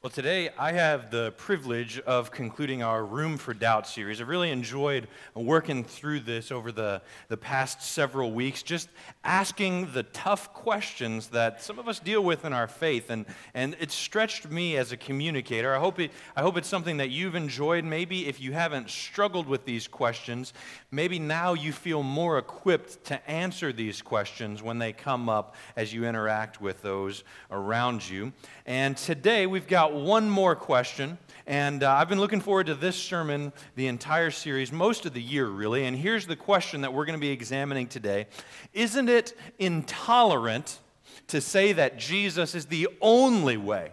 Well, today I have the privilege of concluding our Room for Doubt series. I've really enjoyed working through this over the, the past several weeks, just asking the tough questions that some of us deal with in our faith. And, and it's stretched me as a communicator. I hope, it, I hope it's something that you've enjoyed. Maybe if you haven't struggled with these questions, maybe now you feel more equipped to answer these questions when they come up as you interact with those around you. And today we've got one more question. And uh, I've been looking forward to this sermon the entire series, most of the year, really. And here's the question that we're going to be examining today Isn't it intolerant to say that Jesus is the only way?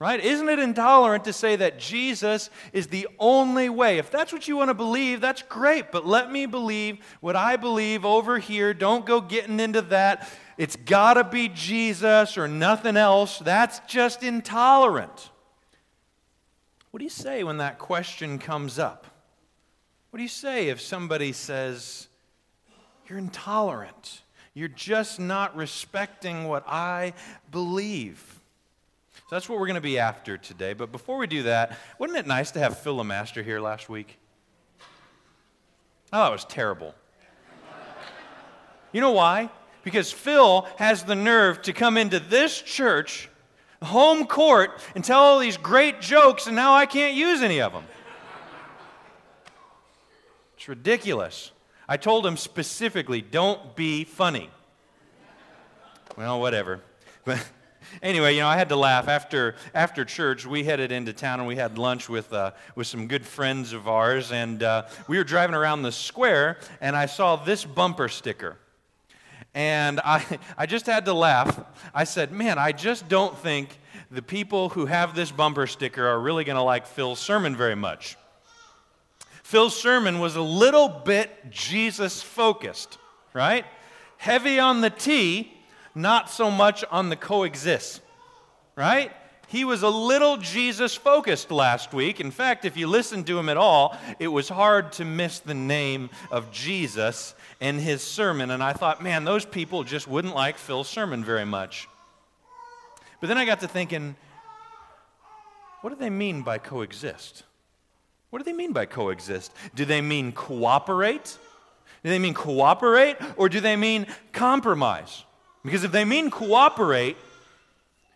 Right? Isn't it intolerant to say that Jesus is the only way? If that's what you want to believe, that's great. But let me believe what I believe over here. Don't go getting into that. It's got to be Jesus or nothing else. That's just intolerant. What do you say when that question comes up? What do you say if somebody says, You're intolerant? You're just not respecting what I believe. So that's what we're going to be after today. But before we do that, wasn't it nice to have Phil LeMaster here last week? Oh, it was terrible. You know why? Because Phil has the nerve to come into this church, home court, and tell all these great jokes, and now I can't use any of them. It's ridiculous. I told him specifically, don't be funny. Well, whatever. But anyway, you know, I had to laugh. After, after church, we headed into town and we had lunch with, uh, with some good friends of ours. And uh, we were driving around the square, and I saw this bumper sticker. And I, I just had to laugh. I said, Man, I just don't think the people who have this bumper sticker are really going to like Phil's sermon very much. Phil's sermon was a little bit Jesus focused, right? Heavy on the T, not so much on the coexist, right? He was a little Jesus focused last week. In fact, if you listened to him at all, it was hard to miss the name of Jesus in his sermon. And I thought, man, those people just wouldn't like Phil's sermon very much. But then I got to thinking, what do they mean by coexist? What do they mean by coexist? Do they mean cooperate? Do they mean cooperate? Or do they mean compromise? Because if they mean cooperate,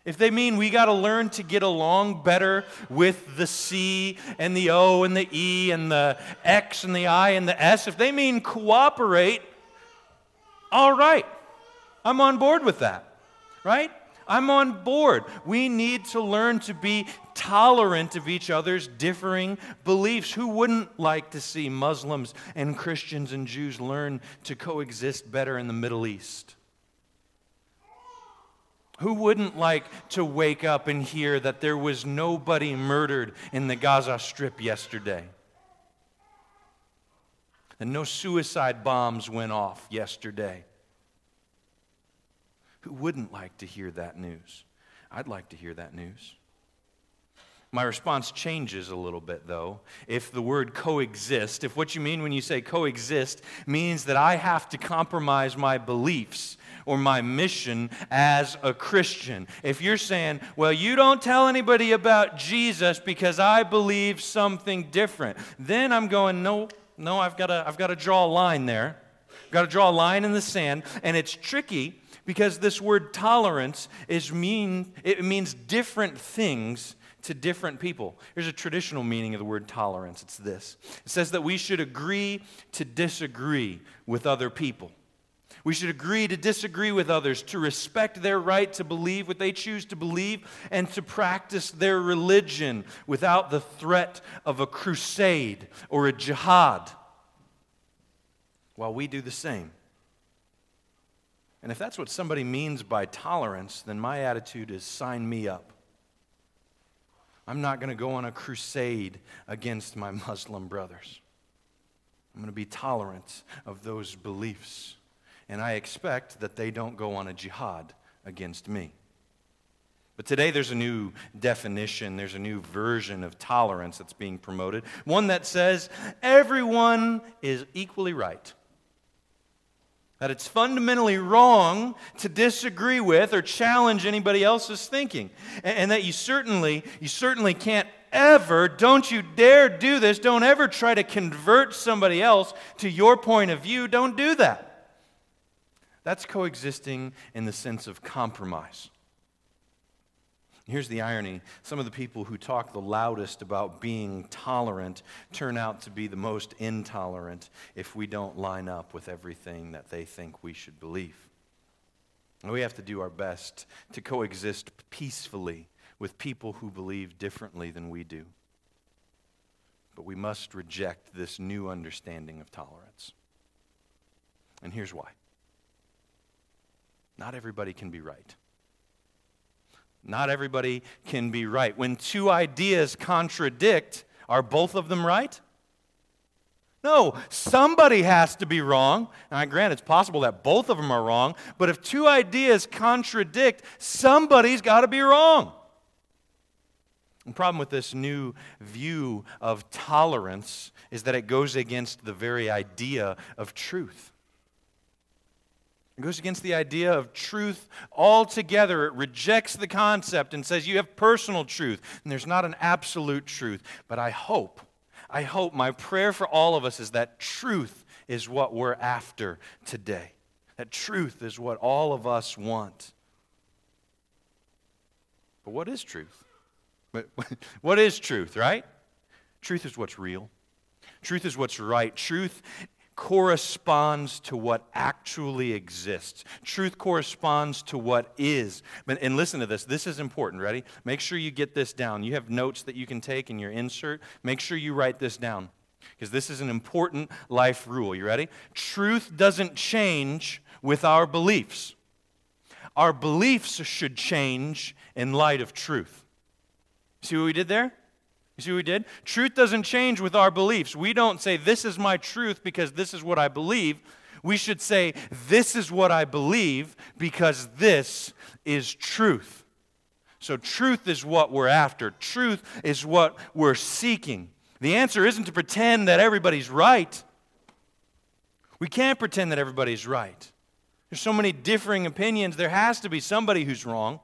if they mean we got to learn to get along better with the C and the O and the E and the X and the I and the S, if they mean cooperate, all right, I'm on board with that, right? I'm on board. We need to learn to be tolerant of each other's differing beliefs. Who wouldn't like to see Muslims and Christians and Jews learn to coexist better in the Middle East? Who wouldn't like to wake up and hear that there was nobody murdered in the Gaza Strip yesterday? And no suicide bombs went off yesterday. Who wouldn't like to hear that news? I'd like to hear that news. My response changes a little bit, though. If the word coexist, if what you mean when you say coexist means that I have to compromise my beliefs or my mission as a Christian. If you're saying, well, you don't tell anybody about Jesus because I believe something different, then I'm going, no, no, I've got to, I've got to draw a line there. I've got to draw a line in the sand. And it's tricky because this word tolerance is mean, it means different things to different people. Here's a traditional meaning of the word tolerance it's this it says that we should agree to disagree with other people. We should agree to disagree with others, to respect their right to believe what they choose to believe, and to practice their religion without the threat of a crusade or a jihad, while we do the same. And if that's what somebody means by tolerance, then my attitude is sign me up. I'm not going to go on a crusade against my Muslim brothers. I'm going to be tolerant of those beliefs and I expect that they don't go on a jihad against me. But today there's a new definition, there's a new version of tolerance that's being promoted, one that says everyone is equally right. That it's fundamentally wrong to disagree with or challenge anybody else's thinking. And, and, that you certainly, you certainly can't ever, don't you dare do this, don't ever try to convert somebody else to your point of view. Don't do that. That's coexisting in the sense of compromise. Here's the irony some of the people who talk the loudest about being tolerant turn out to be the most intolerant if we don't line up with everything that they think we should believe. And we have to do our best to coexist peacefully with people who believe differently than we do. But we must reject this new understanding of tolerance. And here's why not everybody can be right. Not everybody can be right. When two ideas contradict, are both of them right? No, somebody has to be wrong. Now, grant it's possible that both of them are wrong, but if two ideas contradict, somebody's got to be wrong. The problem with this new view of tolerance is that it goes against the very idea of truth. It goes against the idea of truth altogether. It rejects the concept and says you have personal truth, and there's not an absolute truth. But I hope, I hope, my prayer for all of us is that truth is what we're after today. That truth is what all of us want. But what is truth? What is truth, right? Truth is what's real. Truth is what's right. Truth corresponds to what actually exists. Truth corresponds to what is. And listen to this. This is important. Ready? Make sure you get this down. You have notes that you can take in your insert. Make sure you write this down because this is an important life rule. You ready? Truth doesn't change with our beliefs. Our beliefs should change in light of truth. See what we did there? See what we did? Truth doesn't change with our beliefs. We don't say, This is my truth because this is what I believe. We should say, This is what I believe because this is truth. So, truth is what we're after, truth is what we're seeking. The answer isn't to pretend that everybody's right. We can't pretend that everybody's right. There's so many differing opinions, there has to be somebody who's wrong.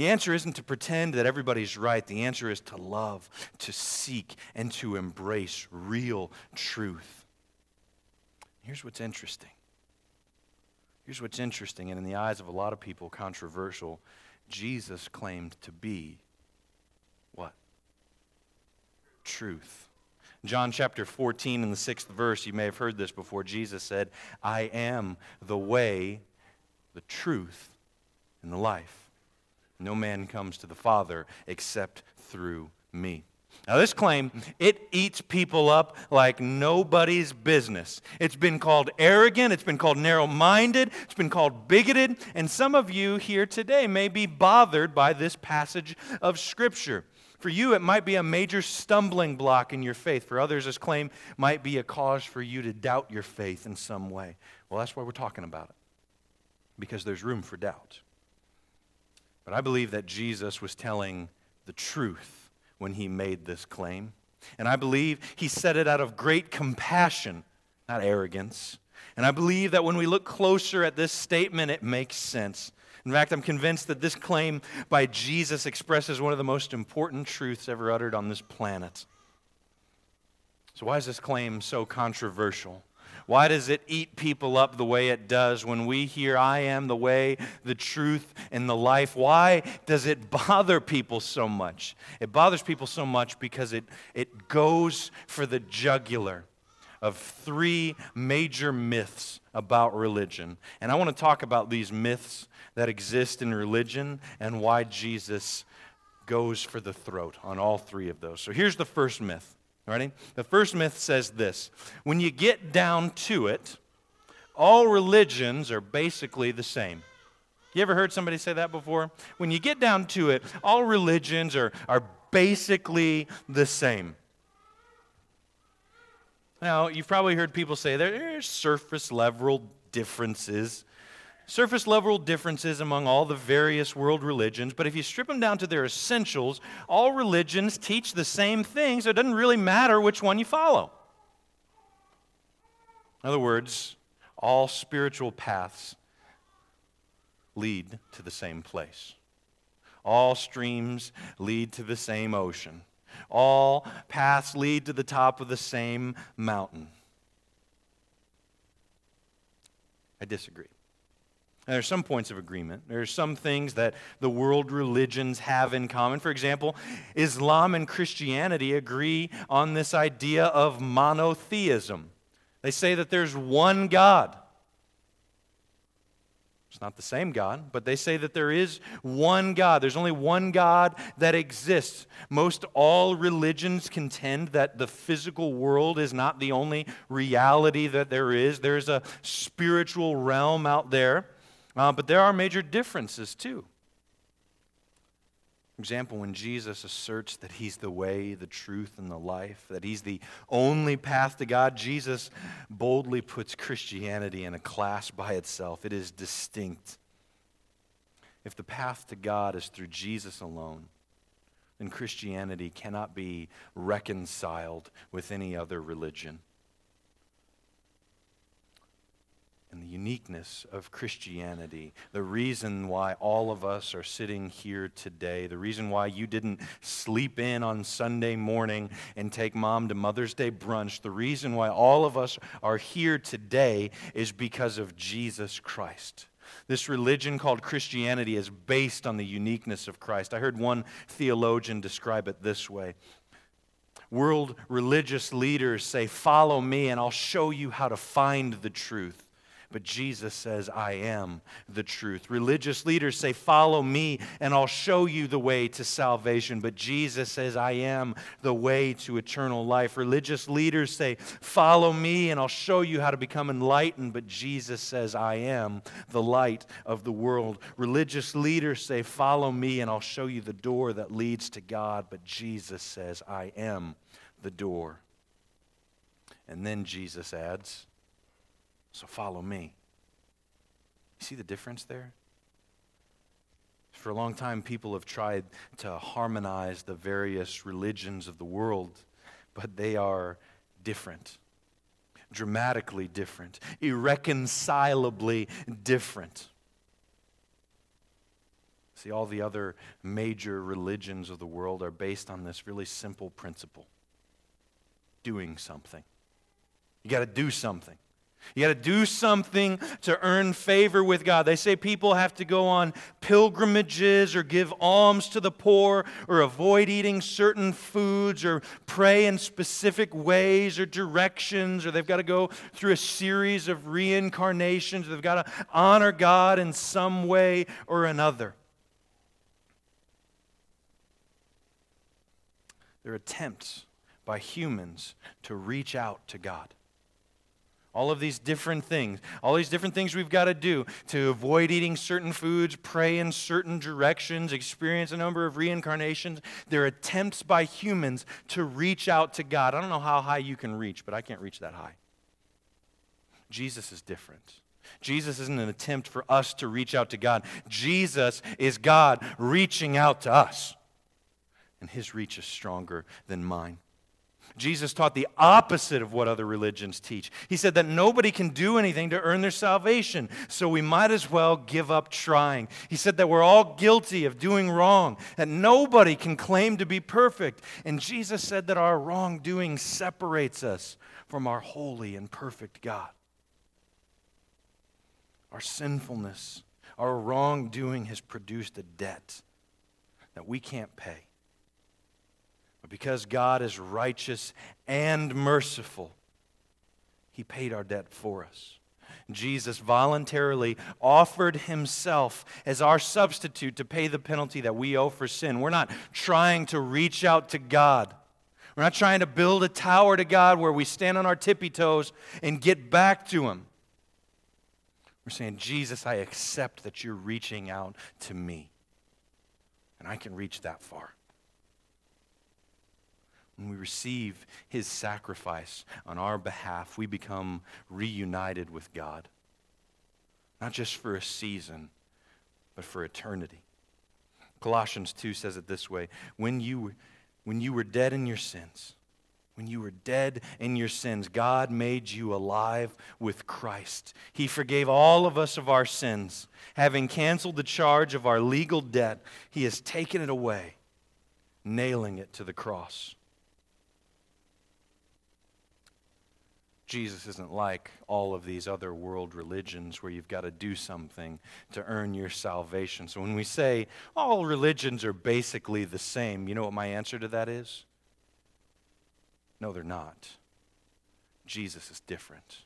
The answer isn't to pretend that everybody's right. The answer is to love, to seek, and to embrace real truth. Here's what's interesting. Here's what's interesting, and in the eyes of a lot of people, controversial. Jesus claimed to be what? Truth. John chapter 14 in the sixth verse, you may have heard this before. Jesus said, I am the way, the truth, and the life. No man comes to the Father except through me. Now, this claim, it eats people up like nobody's business. It's been called arrogant, it's been called narrow minded, it's been called bigoted, and some of you here today may be bothered by this passage of Scripture. For you, it might be a major stumbling block in your faith. For others, this claim might be a cause for you to doubt your faith in some way. Well, that's why we're talking about it, because there's room for doubt. But I believe that Jesus was telling the truth when he made this claim. And I believe he said it out of great compassion, not arrogance. And I believe that when we look closer at this statement, it makes sense. In fact, I'm convinced that this claim by Jesus expresses one of the most important truths ever uttered on this planet. So, why is this claim so controversial? Why does it eat people up the way it does when we hear, I am the way, the truth, and the life? Why does it bother people so much? It bothers people so much because it, it goes for the jugular of three major myths about religion. And I want to talk about these myths that exist in religion and why Jesus goes for the throat on all three of those. So here's the first myth Ready? The first myth says this when you get down to it, all religions are basically the same. You ever heard somebody say that before? When you get down to it, all religions are, are basically the same. Now, you've probably heard people say there's surface level differences surface level differences among all the various world religions, but if you strip them down to their essentials, all religions teach the same thing, so it doesn't really matter which one you follow. In other words, all spiritual paths lead to the same place. All streams lead to the same ocean. All paths lead to the top of the same mountain. I disagree. There are some points of agreement. There are some things that the world religions have in common. For example, Islam and Christianity agree on this idea of monotheism. They say that there's one God. It's not the same God, but they say that there is one God. There's only one God that exists. Most all religions contend that the physical world is not the only reality that there is. There's a spiritual realm out there, uh, but there are major differences too For example, when Jesus asserts that he's the way, the truth, and the life, that he's the only path to God, Jesus boldly puts Christianity in a class by itself. It is distinct. If the path to God is through Jesus alone, then Christianity cannot be reconciled with any other religion. And the uniqueness of Christianity, the reason why all of us are sitting here today, the reason why you didn't sleep in on Sunday morning and take mom to Mother's Day brunch, the reason why all of us are here today is because of Jesus Christ. This religion called Christianity is based on the uniqueness of Christ. I heard one theologian describe it this way World religious leaders say, Follow me, and I'll show you how to find the truth. But Jesus says, I am the truth. Religious leaders say, Follow me, and I'll show you the way to salvation. But Jesus says, I am the way to eternal life. Religious leaders say, Follow me, and I'll show you how to become enlightened. But Jesus says, I am the light of the world. Religious leaders say, Follow me, and I'll show you the door that leads to God. But Jesus says, I am the door. And then Jesus adds, so follow me. You see the difference there? For a long time, people have tried to harmonize the various religions of the world, but they are different, dramatically different, irreconcilably different. See, all the other major religions of the world are based on this really simple principle doing something. You got to do something. You got to do something to earn favor with God. They say people have to go on pilgrimages or give alms to the poor or avoid eating certain foods or pray in specific ways or directions or they've got to go through a series of reincarnations. They've got to honor God in some way or another. They're attempts by humans to reach out to God. All of these different things, all these different things we've got to do to avoid eating certain foods, pray in certain directions, experience a number of reincarnations. They're attempts by humans to reach out to God. I don't know how high you can reach, but I can't reach that high. Jesus is different. Jesus isn't an attempt for us to reach out to God. Jesus is God reaching out to us. And his reach is stronger than mine. Jesus taught the opposite of what other religions teach. He said that nobody can do anything to earn their salvation, so we might as well give up trying. He said that we're all guilty of doing wrong, that nobody can claim to be perfect. And Jesus said that our wrongdoing separates us from our holy and perfect God. Our sinfulness, our wrongdoing has produced a debt that we can't pay because God is righteous and merciful, He paid our debt for us. Jesus voluntarily offered himself as our substitute to pay the penalty that we owe for sin. We're not trying to reach out to God. We're not trying to build a tower to God where we stand on our tippy toes and get back to Him. We're saying, Jesus, I accept that you're reaching out to me, and I can reach that far when we receive his sacrifice on our behalf, we become reunited with God. Not just for a season, but for eternity. Colossians 2 says it this way when you, when you were dead in your sins, When you were dead in your sins, God made you alive with Christ. He forgave all of us of our sins. Having canceled the charge of our legal debt, He has taken it away, nailing it to the cross. Jesus isn't like all of these other world religions where you've got to do something to earn your salvation. So when we say all religions are basically the same, you know what my answer to that is? No, they're not. Jesus is different.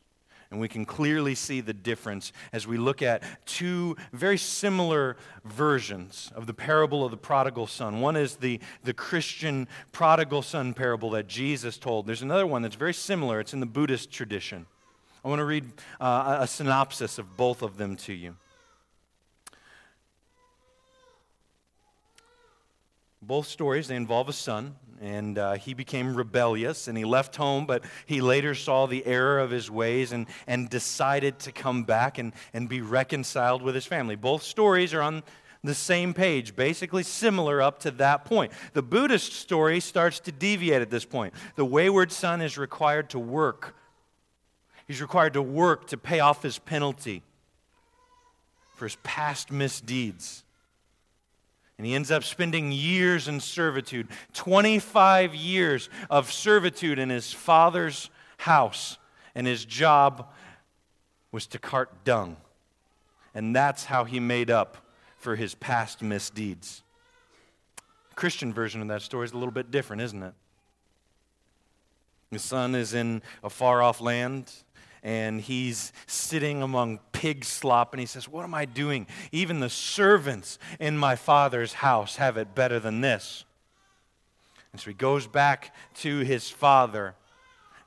And we can clearly see the difference as we look at two very similar versions of the parable of the prodigal son. One is the, the Christian prodigal son parable that Jesus told. There's another one that's very similar, it's in the Buddhist tradition. I want to read uh, a synopsis of both of them to you. Both stories, they involve a son, and uh, he became rebellious, and he left home, but he later saw the error of his ways and, and decided to come back and, and be reconciled with his family. Both stories are on the same page, basically similar up to that point. The Buddhist story starts to deviate at this point. The wayward son is required to work, he's required to work to pay off his penalty for his past misdeeds. And he ends up spending years in servitude 25 years of servitude in his father's house. And his job was to cart dung. And that's how he made up for his past misdeeds. The Christian version of that story is a little bit different, isn't it? His son is in a far off land and he's sitting among pig slop and he says, What am I doing? Even the servants in my father's house have it better than this. And so he goes back to his father.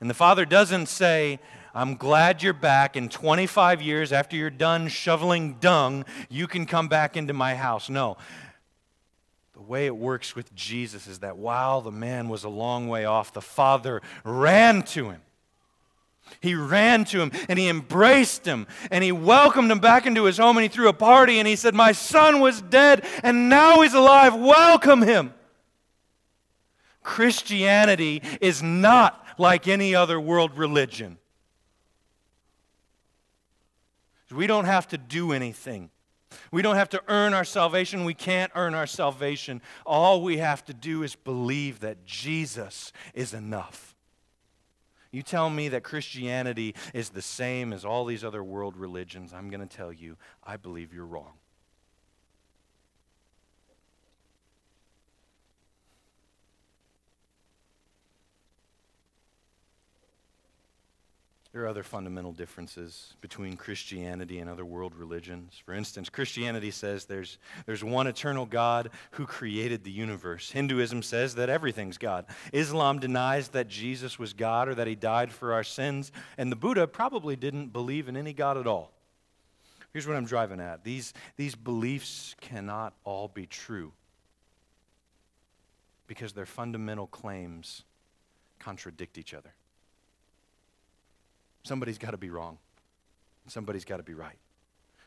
And the father doesn't say, I'm glad you're back. In 25 years, after you're done shoveling dung, you can come back into my house. No. The way it works with Jesus is that while the man was a long way off, the father ran to him he ran to him and he embraced him and he welcomed him back into his home and he threw a party and he said, My son was dead and now he's alive. Welcome him. Christianity is not like any other world religion. We don't have to do anything. We don't have to earn our salvation. We can't earn our salvation. All we have to do is believe that Jesus is enough. You tell me that Christianity is the same as all these other world religions, I'm going to tell you, I believe you're wrong. There are other fundamental differences between Christianity and other world religions. For instance, Christianity says there's, there's one eternal God who created the universe. Hinduism says that everything's God. Islam denies that Jesus was God or that he died for our sins. And the Buddha probably didn't believe in any God at all. Here's what I'm driving at these, these beliefs cannot all be true because their fundamental claims contradict each other. Somebody's got to be wrong. Somebody's got to be right.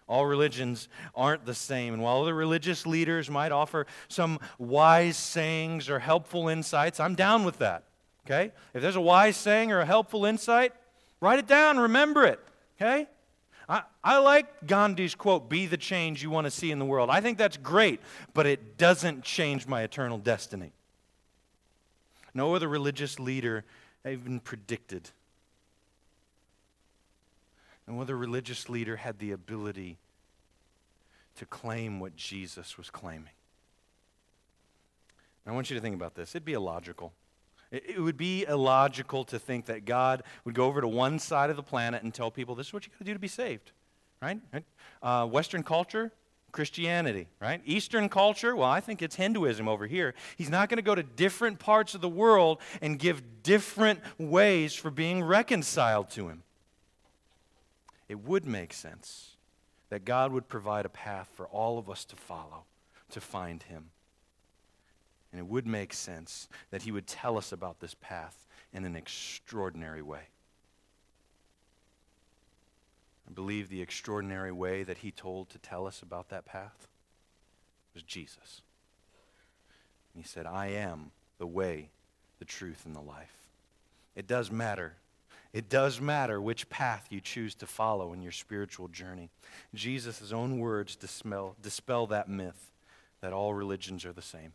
All religions aren't the same. And while the religious leaders might offer some wise sayings or helpful insights, I'm down with that. Okay? If there's a wise saying or a helpful insight, write it down, remember it. Okay? I, I like Gandhi's quote, be the change you want to see in the world. I think that's great, but it doesn't change my eternal destiny. No other religious leader even predicted and whether a religious leader had the ability to claim what Jesus was claiming. I want you to think about this. It'd be illogical. It, would be illogical to think that God would go over to one side of the planet and tell people, this is what you got to do to be saved. Right? Uh, Western culture, Christianity, right? Eastern culture, well, I think it's Hinduism over here. He's not going to go to different parts of the world and give different ways for being reconciled to Him it would make sense that God would provide a path for all of us to follow to find Him. And it would make sense that He would tell us about this path in an extraordinary way. I believe the extraordinary way that He told to tell us about that path was Jesus. He said, I am the way, the truth, and the life. It does matter. It does matter which path you choose to follow in your spiritual journey. Jesus' own words dispel, dispel that myth that all religions are the same.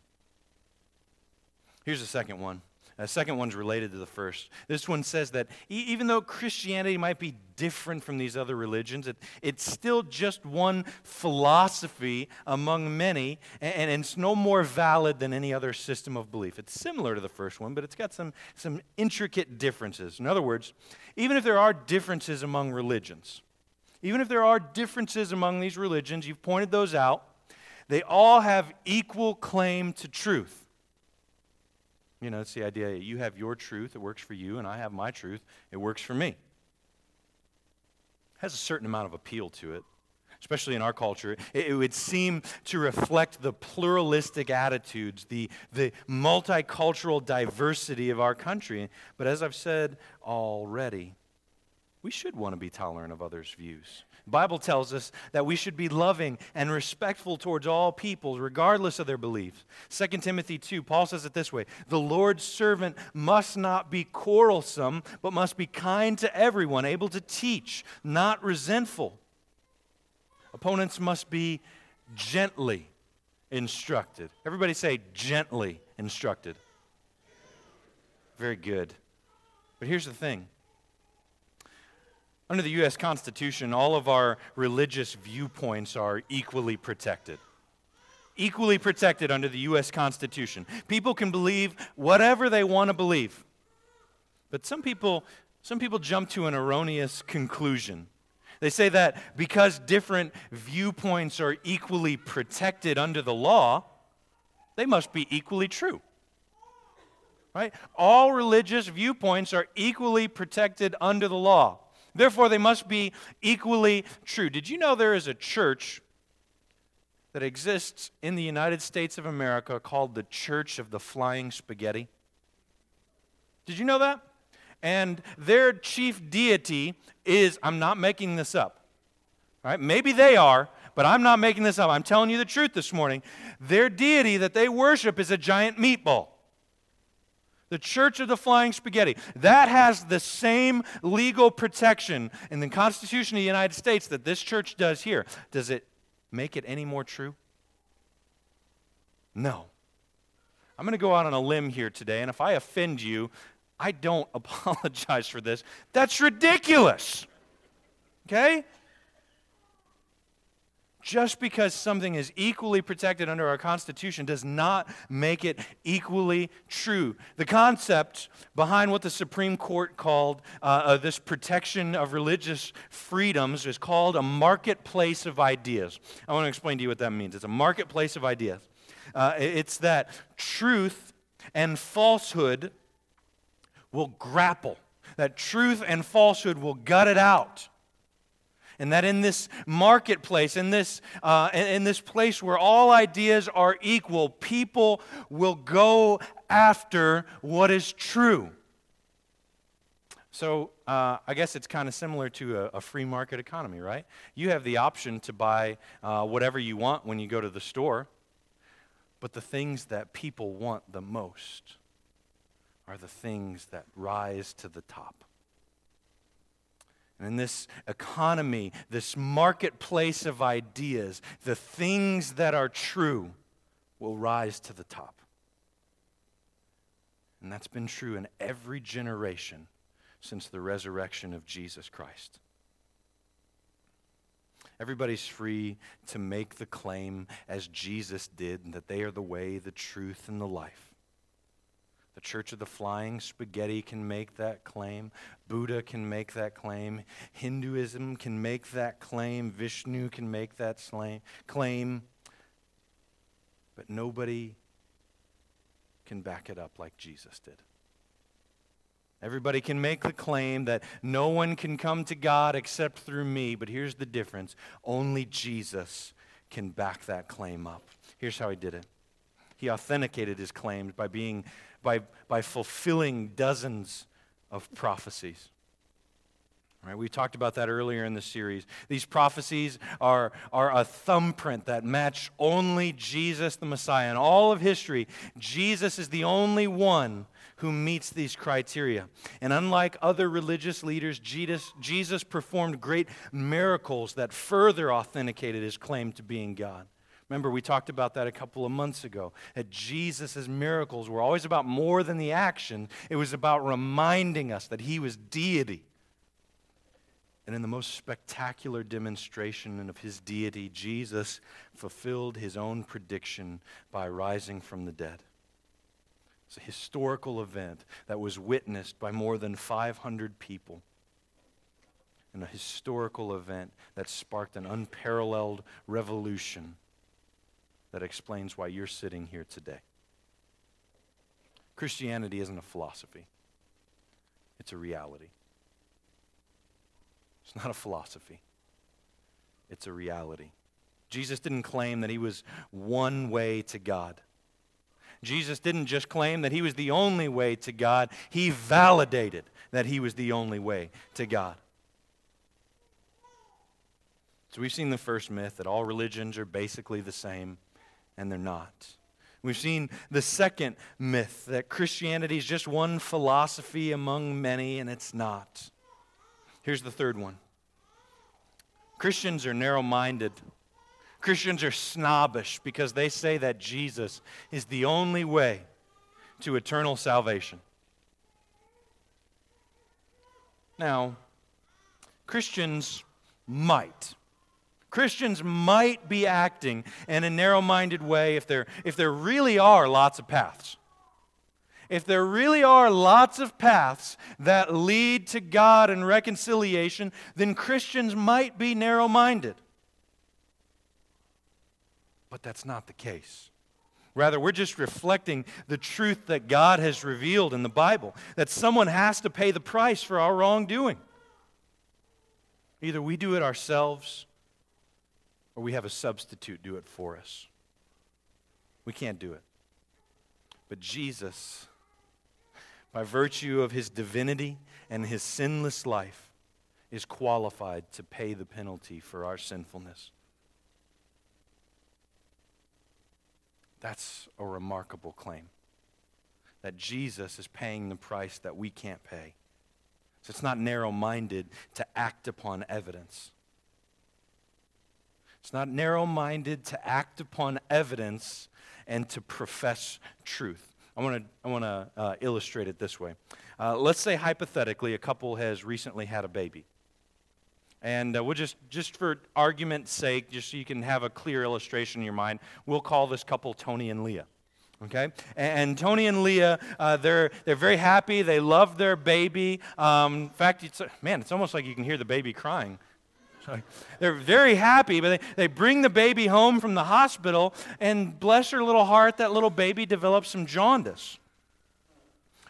Here's the second one the second one's related to the first. This one says that e- even though Christianity might be different from these other religions, it, it's still just one philosophy among many, and, and, it's no more valid than any other system of belief. It's similar to the first one, but it's got some, some intricate differences. In other words, even if there are differences among religions, even if there are differences among these religions, you've pointed those out, they all have equal claim to truth. You know, it's the idea you have your truth, it works for you, and I have my truth, it works for me. It has a certain amount of appeal to it, especially in our culture. It, it would seem to reflect the pluralistic attitudes, the, the multicultural diversity of our country. But as I've said already, we should want to be tolerant of others' views. Bible tells us that we should be loving and respectful towards all people, regardless of their beliefs. 2 Timothy 2, Paul says it this way The Lord's servant must not be quarrelsome, but must be kind to everyone, able to teach, not resentful. Opponents must be gently instructed. Everybody say, gently instructed. Very good. But here's the thing under the U.S. Constitution, all of our religious viewpoints are equally protected. Equally protected under the U.S. Constitution. People can believe whatever they want to believe. But some people, some people jump to an erroneous conclusion. They say that because different viewpoints are equally protected under the law, they must be equally true. Right? All religious viewpoints are equally protected under the law. Therefore, they must be equally true. Did you know there is a church that exists in the United States of America called the Church of the Flying Spaghetti? Did you know that? And their chief deity is, I'm not making this up. All right? Maybe they are, but I'm not making this up. I'm telling you the truth this morning. Their deity that they worship is a giant meatball. The Church of the Flying Spaghetti. That has the same legal protection in the Constitution of the United States that this church does here. Does it make it any more true? No. I'm going to go out on a limb here today, and if I offend you, I don't apologize for this. That's ridiculous. Okay? Just because something is equally protected under our Constitution does not make it equally true. The concept behind what the Supreme Court called uh, uh, this protection of religious freedoms is called a marketplace of ideas. I want to explain to you what that means. It's a marketplace of ideas. Uh, it's that truth and falsehood will grapple, that truth and falsehood will gut it out and that in this marketplace, in this, uh, in this place where all ideas are equal, people will go after what is true. So uh, I guess it's kind of similar to a, a, free market economy, right? You have the option to buy uh, whatever you want when you go to the store, but the things that people want the most are the things that rise to the top. And in this economy, this marketplace of ideas, the things that are true will rise to the top. And that's been true in every generation since the resurrection of Jesus Christ. Everybody's free to make the claim, as Jesus did, that they are the way, the truth, and the life. The Church of the Flying Spaghetti can make that claim. Buddha can make that claim. Hinduism can make that claim. Vishnu can make that claim. But nobody can back it up like Jesus did. Everybody can make the claim that no one can come to God except through me, but here's the difference only Jesus can back that claim up. Here's how he did it he authenticated his claims by being by, by fulfilling dozens of prophecies. Right, we talked about that earlier in the series. These prophecies are, are a thumbprint that match only Jesus the Messiah. In all of history, Jesus is the only one who meets these criteria. And unlike other religious leaders, Jesus, Jesus performed great miracles that further authenticated his claim to being God. Remember, we talked about that a couple of months ago. That Jesus' miracles were always about more than the action, it was about reminding us that he was deity and in the most spectacular demonstration of his deity, Jesus fulfilled his own prediction by rising from the dead. It's a historical event that was witnessed by more than 500 people. And a historical event that sparked an unparalleled revolution that explains why you're sitting here today. Christianity isn't a philosophy, it's a reality. It's not a philosophy, it's a reality. Jesus didn't claim that he was one way to God. Jesus didn't just claim that he was the only way to God, he validated that he was the only way to God. So we've seen the first myth that all religions are basically the same, and they're not. We've seen the second myth that Christianity is just one philosophy among many, and it's not. Here's the third one Christians are narrow minded. Christians are snobbish because they say that Jesus is the only way to eternal salvation. Now, Christians might. Christians might be acting in a narrow minded way if there, if there really are lots of paths if there really are lots of paths that lead to God and reconciliation, then Christians might be narrow minded. But that's not the case. Rather, we're just reflecting the truth that God has revealed in the Bible that someone has to pay the price for our wrongdoing. Either we do it ourselves or we have a substitute do it for us. We can't do it. But Jesus by virtue of his divinity and his sinless life, is qualified to pay the penalty for our sinfulness. That's a remarkable claim. That Jesus is paying the price that we can't pay. So it's not narrow minded to act upon evidence. It's not narrow minded to act upon evidence and to profess truth. I want to I want to uh, illustrate it this way. Uh, let's say hypothetically a couple has recently had a baby, and uh, we'll just just for argument's sake, just so you can have a clear illustration in your mind, we'll call this couple Tony and Leah. Okay, and, Tony and Leah, uh, they're they're very happy. They love their baby. Um, in fact, it's, man, it's almost like you can hear the baby crying. They're very happy, but they, they bring the baby home from the hospital, and bless her little heart, that little baby develops some jaundice.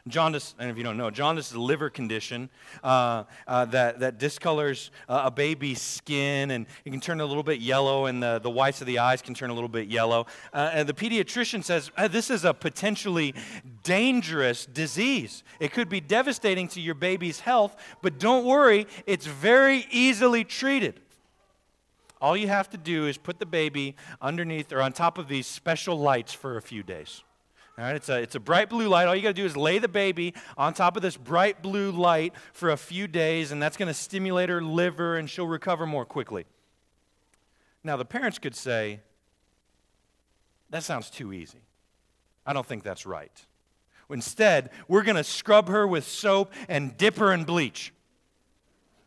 Jaundice, and if you don't know, jaundice is a liver condition uh, uh, that, that discolors uh, a baby's skin and it can turn a little bit yellow, and the, the whites of the eyes can turn a little bit yellow. Uh, and the pediatrician says uh, this is a potentially dangerous disease. It could be devastating to your baby's health, but don't worry, it's very easily treated. All you have to do is put the baby underneath or on top of these special lights for a few days. All right, it's a, it's a bright blue light. All you got to do is lay the baby on top of this bright blue light for a few days, and that's going to stimulate her liver, and she'll recover more quickly. Now, the parents could say, that sounds too easy. I don't think that's right. Instead, we're going to scrub her with soap and dip her in bleach.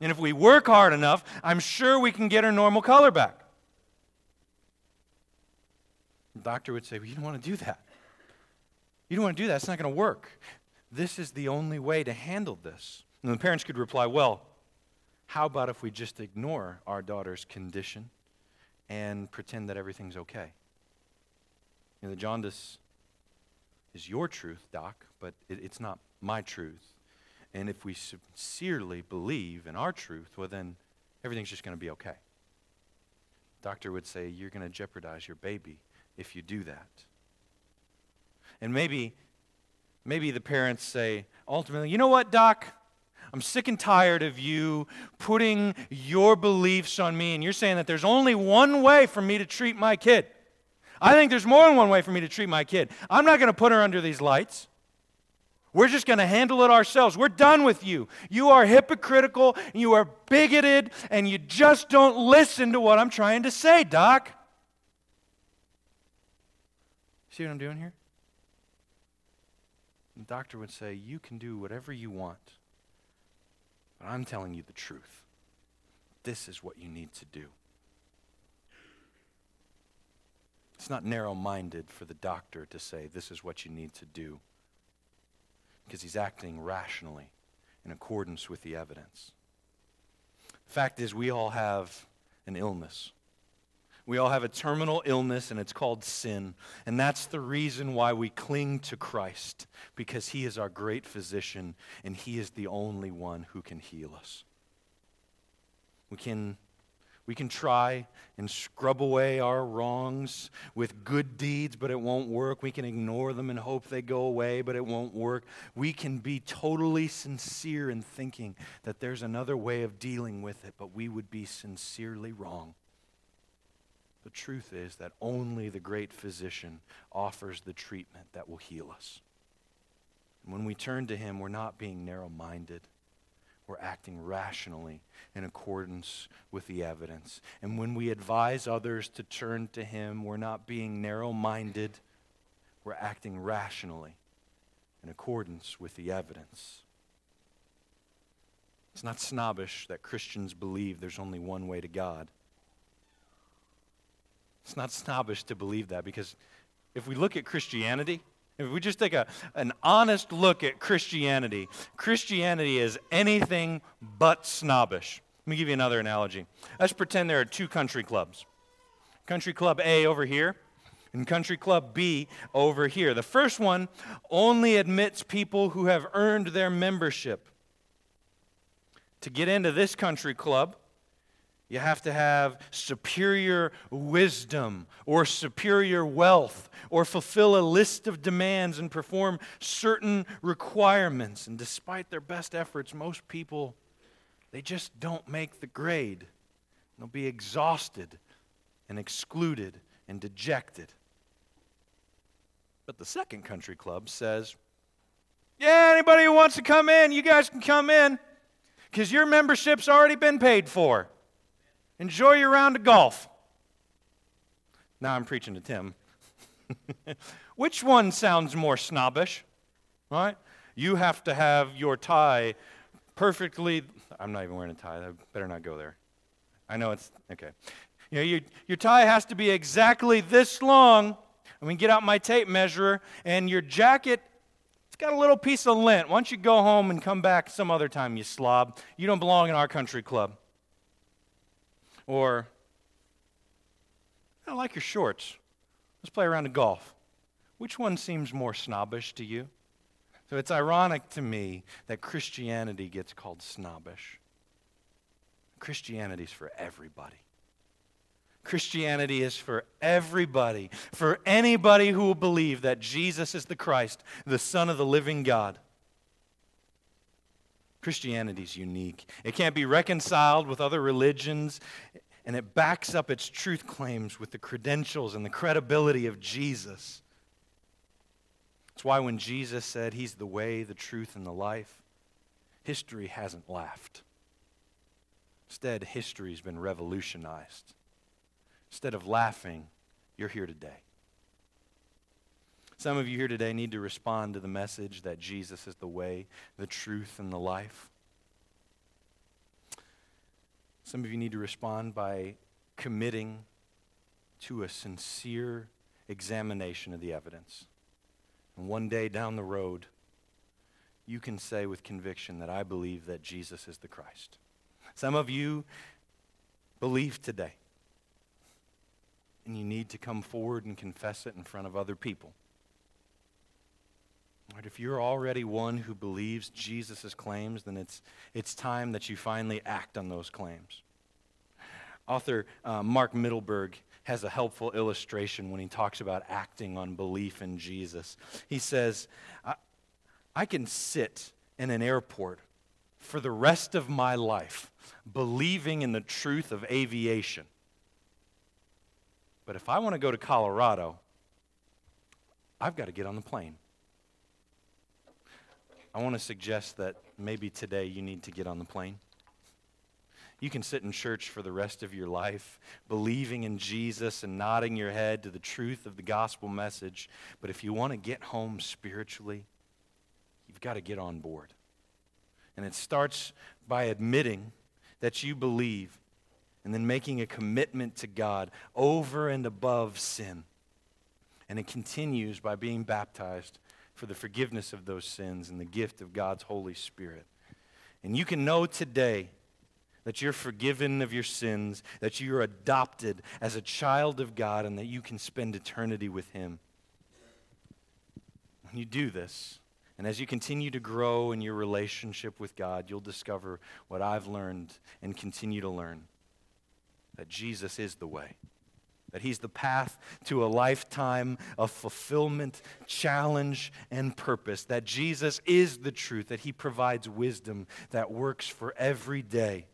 And if we work hard enough, I'm sure we can get her normal color back. The doctor would say, Well, you don't want to do that. You don't want to do that. It's not going to work. This is the only way to handle this. And the parents could reply, Well, how about if we just ignore our daughter's condition and pretend that everything's okay? You know, the jaundice is your truth, Doc, but it, it's not my truth. And if we sincerely believe in our truth, well, then everything's just going to be okay. Doctor would say, You're going to jeopardize your baby if you do that. And maybe, maybe the parents say, ultimately, you know what, Doc? I'm sick and tired of you putting your beliefs on me, and you're saying that there's only one way for me to treat my kid. I think there's more than one way for me to treat my kid. I'm not going to put her under these lights. We're just going to handle it ourselves. We're done with you. You are hypocritical, you are bigoted, and you just don't listen to what I'm trying to say, Doc. See what I'm doing here? The doctor would say, You can do whatever you want, but I'm telling you the truth. This is what you need to do. It's not narrow minded for the doctor to say, This is what you need to do because he's acting rationally in accordance with the evidence. The fact is, we all have an illness. We all have a terminal illness, and it's called sin. And that's the reason why we cling to Christ, because He is our great physician, and He is the only one who can heal us. We can we can try and scrub away our wrongs with good deeds, but it won't work. We can ignore them and hope they go away, but it won't work. We can be totally sincere in thinking that there's another way of dealing with it, but we would be sincerely wrong. The truth is that only the great physician offers the treatment that will heal us. And when we turn to him, we're not being narrow minded we're acting rationally in accordance with the evidence. And when we advise others to turn to Him, we're not being narrow minded, we're acting rationally in accordance with the evidence. It's not snobbish that Christians believe there's only one way to God. It's not snobbish to believe that because if we look at Christianity, if we just take a, an honest look at Christianity, Christianity is anything but snobbish. Let me give you another analogy. Let's pretend there are two country clubs Country Club A over here, and Country Club B over here. The first one only admits people who have earned their membership. To get into this country club, you have to have superior wisdom or superior wealth or fulfill a list of demands and perform certain requirements. And despite their best efforts, most people, they just don't make the grade. They'll be exhausted and excluded and dejected. But the second country club says, Yeah, anybody who wants to come in, you guys can come in because your membership's already been paid for. Enjoy your round of golf. Now I'm preaching to Tim. Which one sounds more snobbish? Right? You have to have your tie perfectly. I'm not even wearing a tie. I better not go there. I know it's okay. You know, your, your tie has to be exactly this long. I mean, get out my tape measure, and your jacket, it's got a little piece of lint. Why don't you go home and come back some other time, you slob? You don't belong in our country club. Or, I like your shorts. Let's play around of golf. Which one seems more snobbish to you? So it's ironic to me that Christianity gets called snobbish. Christianity is for everybody. Christianity is for everybody, for anybody who will believe that Jesus is the Christ, the Son of the living God. Christianity is unique. It can't be reconciled with other religions, and it backs up its truth claims with the credentials and the credibility of Jesus. It's why when Jesus said he's the way, the truth, and the life, history hasn't laughed. Instead, history's been revolutionized. Instead of laughing, you're here today. Some of you here today need to respond to the message that Jesus is the way, the truth, and the life. Some of you need to respond by committing to a sincere examination of the evidence. And one day down the road, you can say with conviction that I believe that Jesus is the Christ. Some of you believe today, and you need to come forward and confess it in front of other people. Right, if you're already one who believes Jesus' claims, then it's, it's time that you finally act on those claims. Author uh, Mark Mittelberg has a helpful illustration when he talks about acting on belief in Jesus. He says, I, I can sit in an airport for the rest of my life believing in the truth of aviation. But if I want to go to Colorado, I've got to get on the plane. I want to suggest that maybe today you need to get on the plane. You can sit in church for the rest of your life, believing in Jesus and nodding your head to the truth of the gospel message. But if you want to get home spiritually, you've got to get on board. And it starts by admitting that you believe and then making a commitment to God over and above sin. And it continues by being baptized for the forgiveness of those sins and the gift of God's Holy Spirit. And you can know today that you're forgiven of your sins, that you're adopted as a child of God, and that you can spend eternity with Him. When you do this, and as you continue to grow in your relationship with God, you'll discover what I've learned and continue to learn that Jesus is the way, that He's the path to a lifetime of fulfillment, challenge, and purpose, that Jesus is the truth, that He provides wisdom that works for every day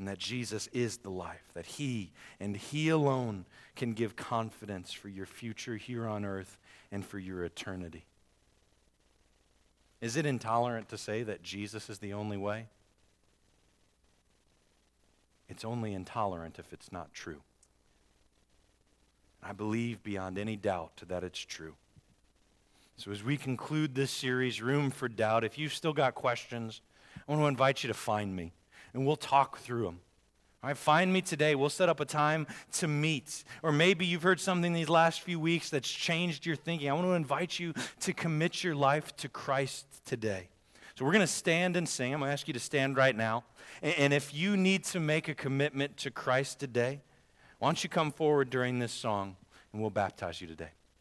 and that Jesus is the life, that He and He alone can give confidence for your future here on earth and for your eternity. Is it intolerant to say that Jesus is the only way? It's only intolerant if it's not true. I believe beyond any doubt that it's true. So, as we conclude this series, Room for Doubt, if you've still got questions, I want to invite you to find me and we'll talk through them. All right, find me today. We'll set up a time to meet. Or maybe you've heard something these last few weeks that's changed your thinking. I want to invite you to commit your life to Christ today. So we're going to stand and sing. I'm going to ask you to stand right now. And if you need to make a commitment to Christ today, why don't you come forward during this song and we'll baptize you today.